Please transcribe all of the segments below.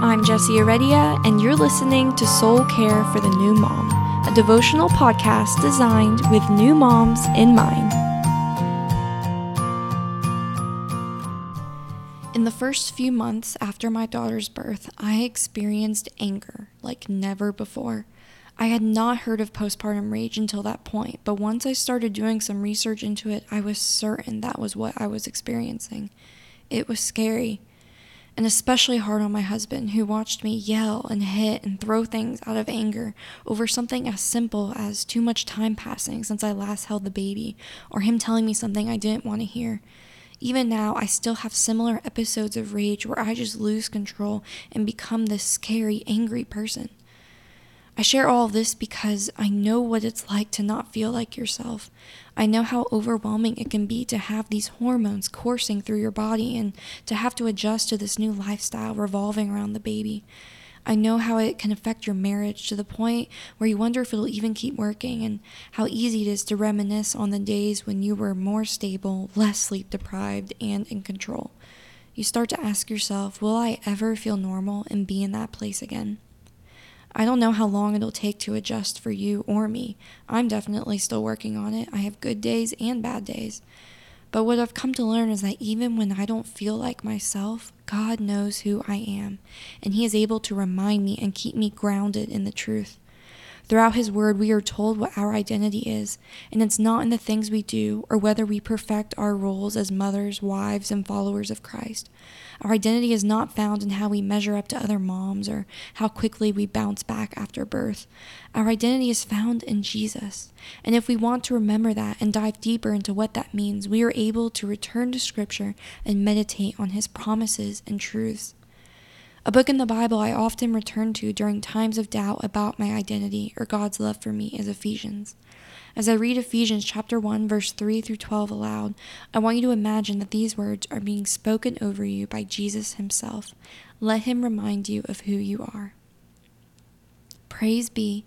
I'm Jessie Aredia, and you're listening to Soul Care for the New Mom, a devotional podcast designed with new moms in mind. In the first few months after my daughter's birth, I experienced anger like never before. I had not heard of postpartum rage until that point, but once I started doing some research into it, I was certain that was what I was experiencing. It was scary, and especially hard on my husband, who watched me yell and hit and throw things out of anger over something as simple as too much time passing since I last held the baby, or him telling me something I didn't want to hear. Even now, I still have similar episodes of rage where I just lose control and become this scary, angry person. I share all this because I know what it's like to not feel like yourself. I know how overwhelming it can be to have these hormones coursing through your body and to have to adjust to this new lifestyle revolving around the baby. I know how it can affect your marriage to the point where you wonder if it'll even keep working, and how easy it is to reminisce on the days when you were more stable, less sleep deprived, and in control. You start to ask yourself, Will I ever feel normal and be in that place again? I don't know how long it'll take to adjust for you or me. I'm definitely still working on it. I have good days and bad days. But what I've come to learn is that even when I don't feel like myself, God knows who I am, and He is able to remind me and keep me grounded in the truth. Throughout His Word, we are told what our identity is, and it's not in the things we do or whether we perfect our roles as mothers, wives, and followers of Christ. Our identity is not found in how we measure up to other moms or how quickly we bounce back after birth. Our identity is found in Jesus. And if we want to remember that and dive deeper into what that means, we are able to return to Scripture and meditate on His promises and truths. A book in the Bible I often return to during times of doubt about my identity or God's love for me is Ephesians. As I read Ephesians chapter 1 verse 3 through 12 aloud, I want you to imagine that these words are being spoken over you by Jesus himself. Let him remind you of who you are. Praise be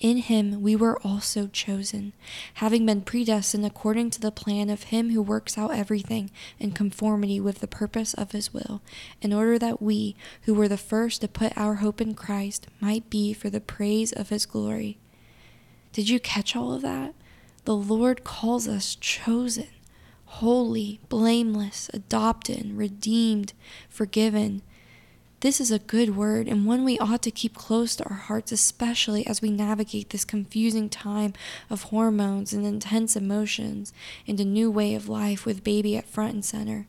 In him we were also chosen, having been predestined according to the plan of him who works out everything in conformity with the purpose of his will, in order that we, who were the first to put our hope in Christ, might be for the praise of his glory. Did you catch all of that? The Lord calls us chosen, holy, blameless, adopted, redeemed, forgiven this is a good word and one we ought to keep close to our hearts, especially as we navigate this confusing time of hormones and intense emotions and a new way of life with baby at front and center.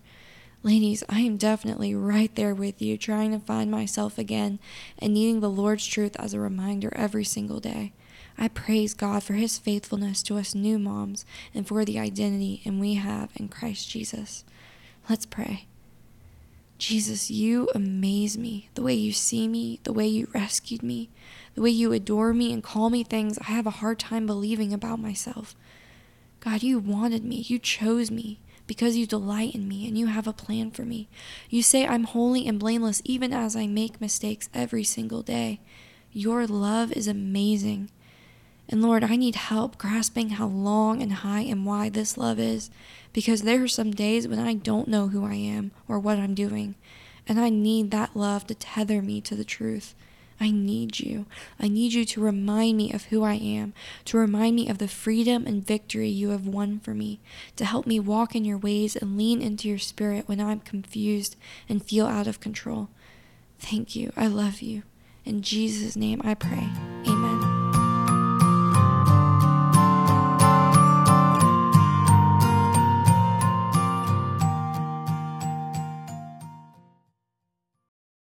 Ladies, I am definitely right there with you, trying to find myself again and needing the Lord's truth as a reminder every single day. I praise God for his faithfulness to us new moms and for the identity and we have in Christ Jesus. Let's pray. Jesus, you amaze me. The way you see me, the way you rescued me, the way you adore me and call me things I have a hard time believing about myself. God, you wanted me. You chose me because you delight in me and you have a plan for me. You say I'm holy and blameless even as I make mistakes every single day. Your love is amazing. And Lord, I need help grasping how long and high and wide this love is because there are some days when I don't know who I am or what I'm doing. And I need that love to tether me to the truth. I need you. I need you to remind me of who I am, to remind me of the freedom and victory you have won for me, to help me walk in your ways and lean into your spirit when I'm confused and feel out of control. Thank you. I love you. In Jesus' name I pray.